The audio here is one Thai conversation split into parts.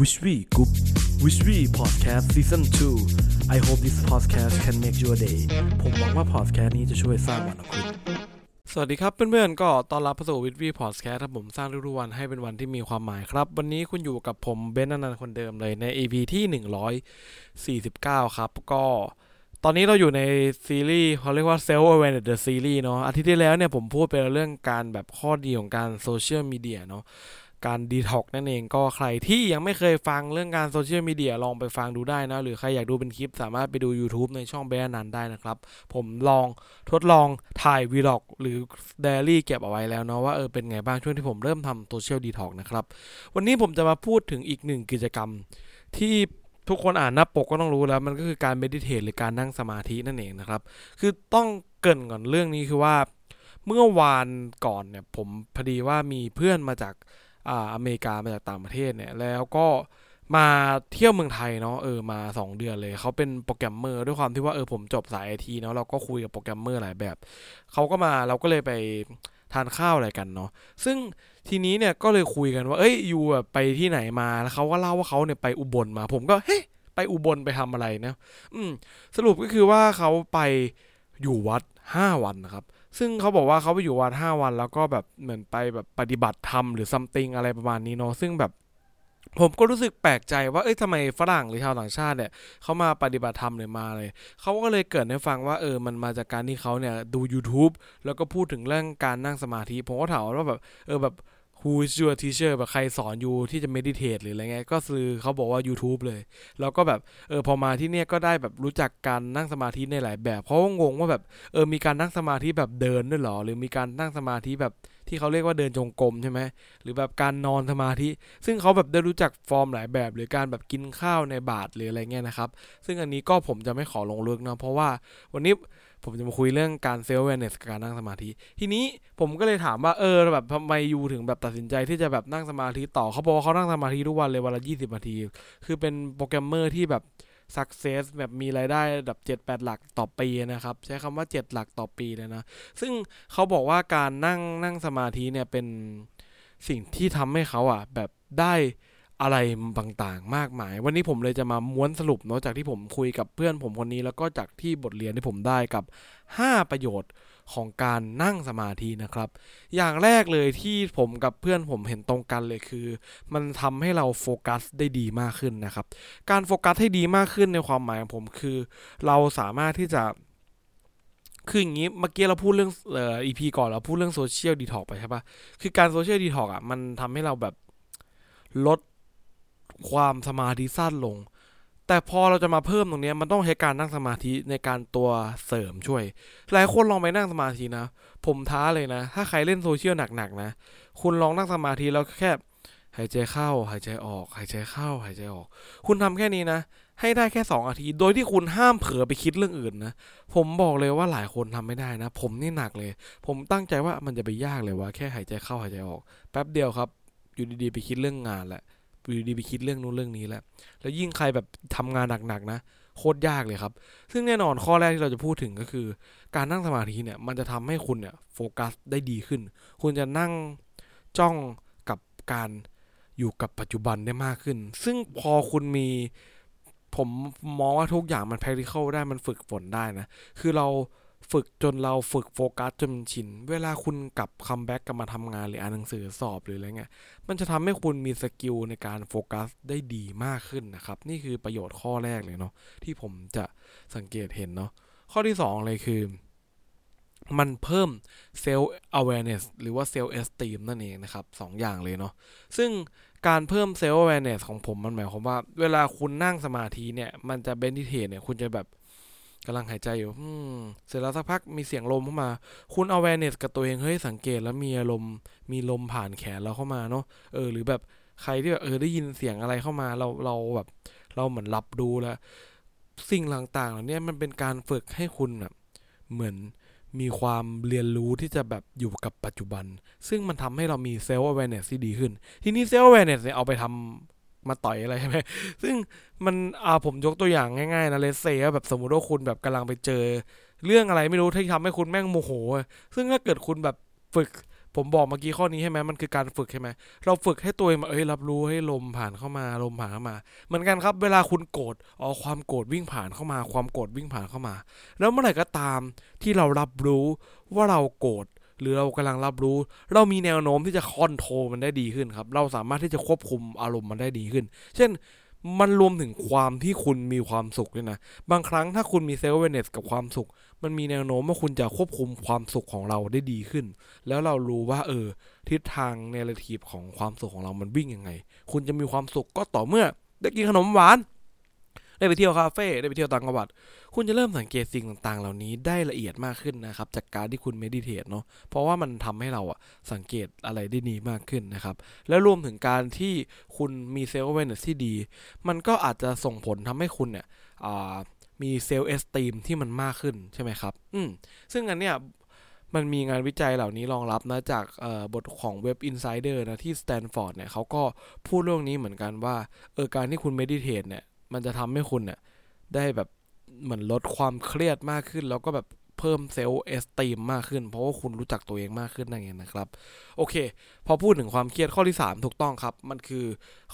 Wish We Group Wish We Podcast Season 2 I hope this podcast can make your day ผมหวังว่า podcast นี้จะช่วยสร้างวันของคุณ สวัสดีครับเพื่อนๆ ขอต้อนรับเข้าสู่ Wish We Podcast ครับผมสร้างทุกๆวันให้เป็นวันที่มีความหมายครับ วันนี้คุณอยู่กับผมเบนซ์อนันต์คนเดิมเลยใน EP ที่ 149 ครับ ก็ตอนนี้เราอยู่ในซีรีส์เขาเรียกว่า Self Awareness the Series เนาะอาทิตย์ที่แล้วเนี่ยผมพูดไปเรื่องการแบบข้อดีของการโซเชียลมีเดียเนาะ การดีท็อกนั่นเองก็ใครที่ยังไม่เคยฟังเรื่องการโซเชียลมีเดียลองไปฟังดูได้นะ หรือใครอยากดูเป็นคลิปสามารถไปดู YouTube ในช่องเบนซ์อนันต์ได้นะครับ ผมลองทดลองถ่าย vlog หรือ daily เก็บเอาไว้แล้วเนาะว่าเออเป็นไงบ้างช่วงที่ผมเริ่มทำ social detox นะครับ วันนี้ผมจะมาพูดถึงอีกหนึ่งกิจกรรม ที่ทุกคนอ่านหน้าปกก็ต้องรู้แล้วมันก็คือการ meditate หรือการนั่งสมาธินั่นเองนะครับคือต้องเกริ่นก่อนเรื่องนี้คือว่า เมื่อวานก่อนเนี่ยผมพอดีว่ามีเพื่อนมาจาก อ่าอเมริกามาจากต่างประเทศเนี่ย แล้วก็มาเที่ยวเมืองไทยเนาะเออมา 2 เดือนเลยเขาเป็นโปรแกรมเมอร์ด้วยความที่ว่าเออผมจบสายไอทีเนาะเราก็คุยกับโปรแกรมเมอร์หลายแบบเขาก็มาเราก็เลยไปทานข้าวอะไรกันเนาะซึ่งทีนี้เนี่ยก็เลยคุยกันว่า เอ้ย you แบบไปที่ไหนมาแล้วเขาก็เล่าว่าเขาเนี่ยไปอุบลมา ผมก็เฮ้ยไปอุบลไปทำอะไรนะอืมสรุปก็คือว่าเขาไปอยู่วัด 5 วันนะครับ ซึ่งเขาบอกว่าเขาไปอยู่วัดห้าวัน แล้วก็แบบเหมือนไปแบบปฏิบัติธรรมหรือซัมติงอะไรประมาณนี้เนาะซึ่งแบบผมก็รู้สึกแปลกใจว่า เอ้ยทำไมฝรั่งหรือชาวต่างชาติเนี่ยเขามาปฏิบัติธรรมเลยมาเลย เขาก็เลยเกิดให้ฟังว่า เออ มันมาจากการที่เขาเนี่ยดู YouTube แล้วก็พูดถึงเรื่องการนั่งสมาธิ ผมก็ถามว่าแบบ เออแบบ who is your teacher แบบใครสอนอยู่ที่จะ meditate หรืออะไรเงี้ยก็คือเขาบอกว่า YouTube เลย แล้วก็แบบเออพอมาที่เนี่ยก็ได้แบบรู้จักการนั่งสมาธิในหลายแบบ เพราะว่างงว่าแบบเออมีการนั่งสมาธิแบบเดินด้วยหรอ หรือมีการนั่งสมาธิแบบ ที่เขาเรียกว่าเดินจงกรมใช่ไหมหรือแบบการนอนสมาธิ ซึ่งเขาแบบได้รู้จักฟอร์มหลายแบบ หรือการแบบกินข้าวในบาทหรืออะไรเงี้ยนะครับ ซึ่งอันนี้ก็ผมจะไม่ขอลงลึกนะเพราะว่าวันนี้ผมจะมาคุยเรื่องการเซลล์เวนเนสการนั่งสมาธิ ทีนี้ผมก็เลยถามว่าเออแบบทำไมยูถึงแบบตัดสินใจที่จะแบบนั่งสมาธิต่อเขาบอกว่าเขานั่งสมาธิทุกวันเลยวันละยี่สิบนาที คือเป็นโปรแกรมเมอร์ที่แบบ success แบบมีรายได้แบบ 7 8 หลักต่อปีนะครับ ใช้คำว่า 7 หลักต่อปีเลยนะ ซึ่งเขาบอกว่าการนั่งนั่งสมาธิเนี่ยเป็นสิ่งที่ทำให้เขาอะแบบได้อะไรต่างๆ มากมาย วันนี้ผมเลยจะมาม้วนสรุปเนาะจากที่ผมคุยกับเพื่อนผมคนนี้แล้วก็จากที่บทเรียนที่ผมได้กับ 5 ประโยชน์ ของการนั่งสมาธินะครับ อย่างแรกเลยที่ผมกับเพื่อนผมเห็นตรงกันเลยคือ มันทำให้เราโฟกัสได้ดีมากขึ้นนะครับ การโฟกัสให้ดีมากขึ้นในความหมายของผมคือ เราสามารถที่จะคืออย่างนี้เมื่อกี้เราพูดเรื่องเอ่อ EP ก่อนเราพูดเรื่อง social detox ไปใช่ปะคือการ social detox อะมันทำให้เราแบบลดความสมาธิสั้นลง แต่พอเราจะมาเพิ่มตรงนี้มันต้องใช้การนั่งสมาธิในการตัวเสริมช่วย หลายคนลองไปนั่งสมาธินะ ผมท้าเลยนะ ถ้าใครเล่นโซเชียลหนักๆนะ คุณลองนั่งสมาธิแล้วแค่หายใจเข้า หายใจออก หายใจเข้า หายใจออก คุณทำแค่นี้นะ ให้ได้แค่2นาทีโดยที่คุณห้ามเผลอไปคิดเรื่องอื่นนะ ผมบอกเลยว่าหลายคนทำไม่ได้นะ ผมนี่หนักเลย ผมตั้งใจว่ามันจะไปยากเลยว่าแค่หายใจเข้าหายใจออก แป๊บเดียวครับ อยู่ดีๆไปคิดเรื่องงานแหละ อยู่ดีไปคิดเรื่องนู้นเรื่องนี้แหละแล้วยิ่งใครแบบทำงานหนักๆนะโคตรยากเลยครับ ซึ่งแน่นอนข้อแรกที่เราจะพูดถึงก็คือ การนั่งสมาธิเนี่ยมันจะทำให้คุณเนี่ยโฟกัสได้ดีขึ้น คุณจะนั่งจ้องกับการอยู่กับปัจจุบันได้มากขึ้น ซึ่งพอคุณมีผมมองว่าทุกอย่างมัน practical ได้มันฝึกฝนได้นะ คือเรา ฝึกจนเราฝึกโฟกัสจนชิน เวลาคุณกลับ comeback กลับมาทำงานหรืออ่านหนังสือสอบหรืออะไรเงี้ย มันจะทำให้คุณมี skill ในการโฟกัสได้ดีมากขึ้นนะครับ นี่คือประโยชน์ข้อแรกเลยเนาะที่ผมจะสังเกตเห็นเนาะ ข้อที่ 2 เลยคือ มันเพิ่มเซลล์ awareness หรือว่าเซลล์ esteem นั่นเองนะครับสองอย่างเลยเนาะ ซึ่งการเพิ่มเซลล์ awareness ของผมมันหมายความว่า เวลาคุณนั่งสมาธิเนี่ย มันจะเบนทิเทเนี่ย คุณจะแบบ กำลังหายใจอยู่อืมเสร็จแล้วสักพักมีเสียงลมเข้ามา คุณ awareness กับตัวเองเฮ้ยสังเกตแล้วมีอารมณ์มีลมผ่านแขนเราเข้ามาเนาะเออหรือแบบใครที่แบบเออได้ยินเสียงอะไรเข้ามาเราเราแบบ เราเหมือนรับดูแล้ว สิ่งต่างๆเหล่านี้มันเป็นการฝึกให้คุณแบบเหมือนมีความเรียนรู้ที่จะแบบอยู่กับปัจจุบัน ซึ่งมันทำให้เรามีเซลล์ awareness ที่ดีขึ้น ทีนี้เซลล์ awareness เนี่ยเอาไปทำ มาต่อยอะไรใช่ไหมซึ่งมันอ่าผมยกตัวอย่างง่ายๆนะเลสเซ่แบบสมมติว่าคุณแบบกำลังไปเจอ เรื่องอะไรไม่รู้ที่ทำให้คุณแม่งโมโห ซึ่งถ้าเกิดคุณแบบฝึกผมบอกเมื่อกี้ข้อนี้ใช่ไหมมันคือการฝึกใช่ไหมเราฝึกให้ตัวเองมาเอ้ยรับรู้ให้ลมผ่านเข้ามาลมผ่านเข้ามา เหมือนกันครับ เวลาคุณโกรธอ๋อความโกรธวิ่งผ่านเข้ามา ความโกรธวิ่งผ่านเข้ามา แล้วเมื่อไหร่ก็ตามที่เรารับรู้ว่าเราโกรธ หรือเรากำลังรับรู้ เรามีแนวโน้มที่จะ control มันได้ดีขึ้นครับ เราสามารถที่จะควบคุมอารมณ์มันได้ดีขึ้น เช่นมันรวมถึงความที่คุณมีความสุขด้วยนะ บางครั้งถ้าคุณมี self-awareness กับความสุข มันมีแนวโน้มว่าคุณจะควบคุมความสุขของเราได้ดีขึ้น แล้วเรารู้ว่าเออ ทิศทาง narrative ของความสุขของเรามันวิ่งยังไง คุณจะมีความสุขก็ต่อเมื่อได้กินขนมหวาน ได้ไปเที่ยวคาเฟ่ได้ไปเที่ยวต่างจังหวัด คุณจะเริ่มสังเกตสิ่งต่างๆ เหล่านี้ได้ละเอียดมากขึ้นนะครับ จากการที่คุณ meditate เนาะเพราะว่ามันทำให้เราอะสังเกตอะไรได้ดีมากขึ้นนะครับ แล้วรวมถึงการที่คุณมี self-awareness ที่ดี มันก็อาจจะส่งผลทำให้คุณเนี่ยมี self-esteem ที่มันมากขึ้นใช่ไหมครับ อืมซึ่งอันเนี้ยมันมีงานวิจัยเหล่านี้รองรับนะ จากบทของเว็บ Insider นะที่สแตนฟอร์ดเนี่ยเขาก็พูดเรื่องนี้เหมือนกันว่าเออการที่คุณ meditate เนี่ย มันจะทำให้คุณเนี่ยได้แบบเหมือนลดความเครียดมากขึ้น แล้วก็แบบ เพิ่ม self-esteem มากขึ้น เพราะว่าคุณรู้จักตัวเองมากขึ้นนั่นเองนะครับ โอเค พอพูดถึงความเครียดข้อที่ 3 ถูกต้องครับ มันคือ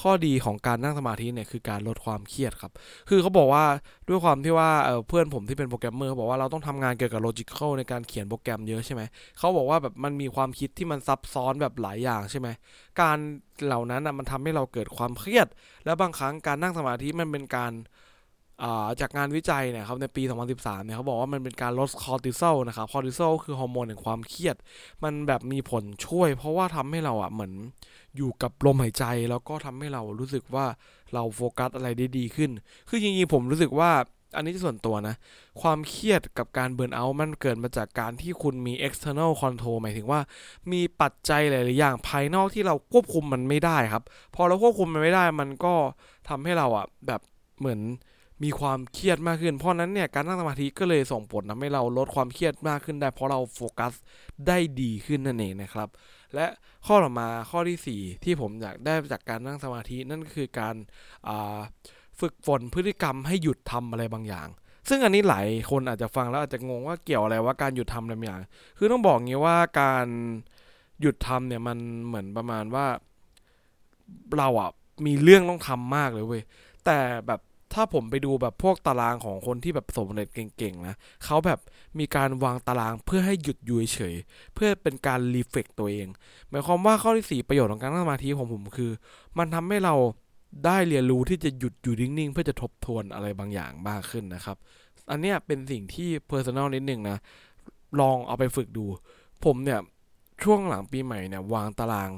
ข้อดีของการนั่งสมาธิเนี่ยคือการลดความเครียดครับ คือเขาบอกว่าด้วยความที่ว่าเพื่อนผมที่เป็นโปรแกรมเมอร์เขาบอกว่าเราต้องทำงานเกี่ยวกับ logical ในการเขียนโปรแกรมเยอะใช่ไหมเขาบอกว่าแบบมันมีความคิดที่มันซับซ้อนแบบหลายอย่างใช่ไหมการเหล่านั้นอะมันทำให้เราเกิดความเครียด แล้วบางครั้งการนั่งสมาธิมันเป็นการ จากงานวิจัยเนี่ยครับในปี 2013 เนี่ยเขาบอกว่ามันเป็นการลดคอร์ติซอลนะครับคอร์ติซอลคือฮอร์โมนแห่งความเครียด มันแบบมีผลช่วย เพราะว่าทำให้เราอะเหมือนอยู่กับลมหายใจ แล้วก็ทำให้เรารู้สึกว่าเราโฟกัสอะไรได้ดีขึ้น คือจริงๆผมรู้สึกว่าอันนี้ส่วนตัวนะ ความเครียดกับการเบิร์นเอาท์มันเกิดมาจากการที่คุณมี external control หมายถึงว่า มีปัจจัยหลายๆอย่างภายนอกที่เราควบคุมมันไม่ได้ครับ พอเราควบคุมมันไม่ได้มันก็ทำให้เราอะแบบเหมือน มีความเครียดมากขึ้น เพราะนั้นเนี่ยการนั่งสมาธิก็เลยส่งผลทำให้เราลดความเครียดมากขึ้นได้เพราะเราโฟกัสได้ดีขึ้นนั่นเองนะครับ และข้อต่อมาข้อที่ 4 ที่ผมอยากได้จากการนั่งสมาธินั่นก็คือการฝึกฝนพฤติกรรมให้หยุดทำอะไรบางอย่าง ซึ่งอันนี้หลายคนอาจจะฟังแล้วอาจจะงงว่าเกี่ยวอะไรว่าการหยุดทำอะไรบางอย่าง คือต้องบอกงี้ว่าการหยุดทำเนี่ยมันเหมือนประมาณว่าเราอะมีเรื่องต้องทำมากเลยเว้ยแต่แบบ ถ้าผมไปดูแบบพวกตารางของคนที่แบบสมเร็จเก่งๆนะเขาแบบมีการวางตารางเพื่อให้หยุดอยู่เฉย เพื่อเป็นการ reflect ตัวเอง หมายความว่าข้อที่ 4 ประโยชน์ของการนั่งสมาธิของผมคือ มันทำให้เราได้เรียนรู้ที่จะหยุดอยู่นิ่งๆ เพื่อจะทบทวนอะไรบางอย่างมากขึ้นนะครับ อันเนี้ยเป็นสิ่งที่ personal นิดนึงนะ ลองเอาไปฝึกดู ผมเนี่ยช่วงหลังปีใหม่เนี่ยวางตาราง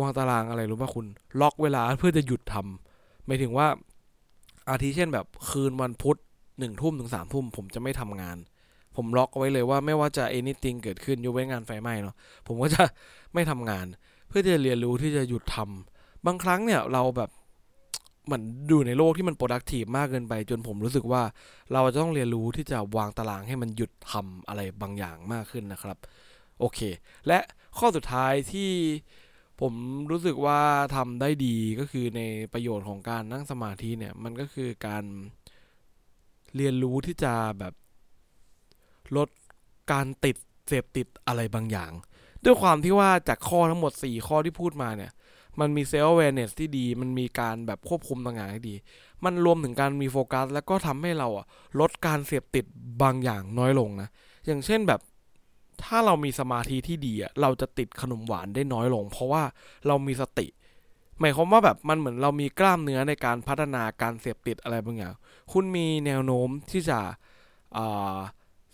วางตารางอะไรรู้ป่ะคุณ ล็อกเวลาเพื่อจะหยุดทำหมายถึงว่า อาทิเช่นแบบคืนวันพุธหนึ่งทุ่มถึงสามทุ่มผมจะไม่ทำงาน ผมล็อกไว้เลยว่าไม่ว่าจะ anything เกิดขึ้นยกเว้นงานไฟไหม้เนาะผมก็จะไม่ทำงาน เพื่อที่จะเรียนรู้ที่จะหยุดทำบางครั้งเนี่ยเราแบบเหมือนดูในโลกที่มัน productive มากเกินไป จนผมรู้สึกว่าเราจะต้องเรียนรู้ที่จะวางตารางให้มันหยุดทำอะไรบางอย่างมากขึ้นนะครับ โอเค และข้อสุดท้ายที่ ผมรู้สึกว่าทำได้ดีก็คือในประโยชน์ของการนั่งสมาธิเนี่ยมันก็คือการเรียนรู้ที่จะแบบลดการติดเสพติดอะไรบางอย่าง ด้วยความที่ว่าจากข้อทั้งหมด 4 ข้อที่พูดมาเนี่ย มันมีเซลล์เวเนสที่ดี มันมีการแบบควบคุมต่างๆที่ดี มันรวมถึงการมีโฟกัส แล้วก็ทำให้เราอะลดการเสพติดบางอย่างน้อยลงนะ อย่างเช่นแบบ ถ้าเรามีสมาธิที่ดีอะเราจะติดขนมหวานได้น้อยลง เพราะว่าเรามีสติ หมายความว่าแบบมันเหมือนเรามีกล้ามเนื้อในการพัฒนาการเสพติดอะไรบางอย่าง คุณมีแนวโน้มที่จะ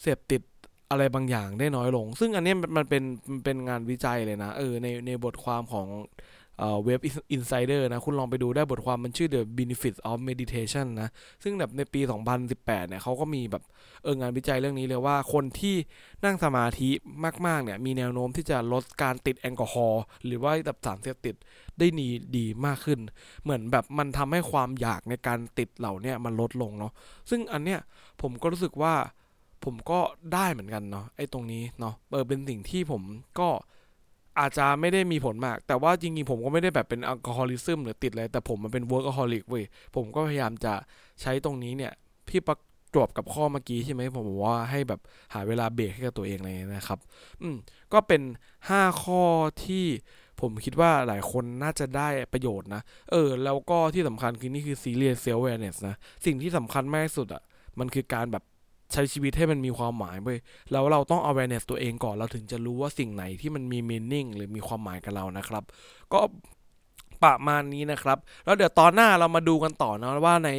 เสพติดอะไรบางอย่างได้น้อยลง ซึ่งอันนี้มันเป็นมันเป็นงานวิจัยเลยนะเออในในบทความของ เว็บ Insider นะ คุณลองไปดูได้บทความมันชื่อ The Benefits of Meditation นะ ซึ่งแบบในปี 2018 เนี่ยเขาก็มีแบบเอองานวิจัยเรื่องนี้เลยว่าคนที่นั่งสมาธิมากๆ เนี่ย มีแนวโน้มที่จะลดการติดแอลกอฮอล์หรือว่าแบบสารเสพติดได้ดีดีมากขึ้น เหมือนแบบมันทำให้ความอยากในการติดเหล่านี้มันลดลงเนาะ ซึ่งอันเนี้ยผมก็รู้สึกว่าผมก็ได้เหมือนกันเนาะไอ้ตรงนี้เนาะเออเป็นสิ่งที่ผมก็ อาจจะไม่ได้มีผลมาก แต่ว่าจริงๆผมก็ไม่ได้แบบเป็น alcoholism หรือติดเลยแต่ผมมันเป็น workaholic เว้ยผมก็พยายามจะใช้ตรงนี้เนี่ยพี่ประจวบกับข้อเมื่อกี้ใช่ไหมผมบอกว่าให้แบบหาเวลาเบรกให้กับตัวเองเลยนะครับ อืมก็เป็น 5 ข้อที่ผมคิดว่าหลายคนน่าจะได้ประโยชน์นะ เออ แล้วก็ที่สำคัญคือนี่คือ serious self awareness นะ สิ่งที่สำคัญมากที่สุดอะ มันคือการแบบ ใช้ชีวิตให้มันมีความหมายไปแล้วเราต้อง awareness ตัวเองก่อนเราถึงจะรู้ว่าสิ่งไหนที่มันมี meaning หรือมีความหมายกับเรานะครับ ก็ ประมาณนี้นะครับ แล้วเดี๋ยวตอนหน้าเรามาดูกันต่อนะว่าใน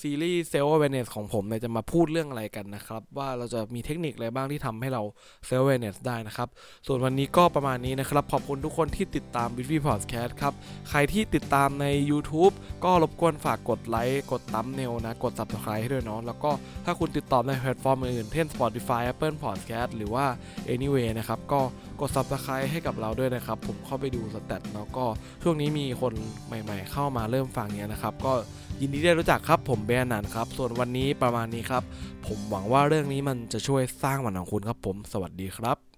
ซีรีส์ self awareness ของผมเนี่ยจะมาพูดเรื่องอะไรกันนะครับ ว่าเราจะมีเทคนิคอะไรบ้างที่ทำให้เรา self awareness ได้นะครับ ส่วนวันนี้ก็ประมาณนี้นะครับ ขอบคุณทุกคนที่ติดตาม w i t v Podcast ครับ ใครที่ติดตามใน YouTube ก็รบกวนฝากกดไลค์กด thumbnail นะ กด Subscribe ให้ด้วยเนาะแล้วก็ถ้าคุณติดต่อในแพลตฟอร์มอื่นเช่น Spotify Apple Podcast หรือว่า Anyway นะครับก็กด Subscribe ให้กับเราด้วยนะครับผมเข้าไปดูสแตทเนาะก็ช่วงนี้มีคนใหม่ ๆ เข้ามาเริ่มฟังเนี่ยนะครับ ก็ยินดีได้รู้จักครับผมเบนนันครับ ส่วนวันนี้ประมาณนี้ครับ ผมหวังว่าเรื่องนี้มันจะช่วยสร้างวันของคุณครับผม สวัสดีครับ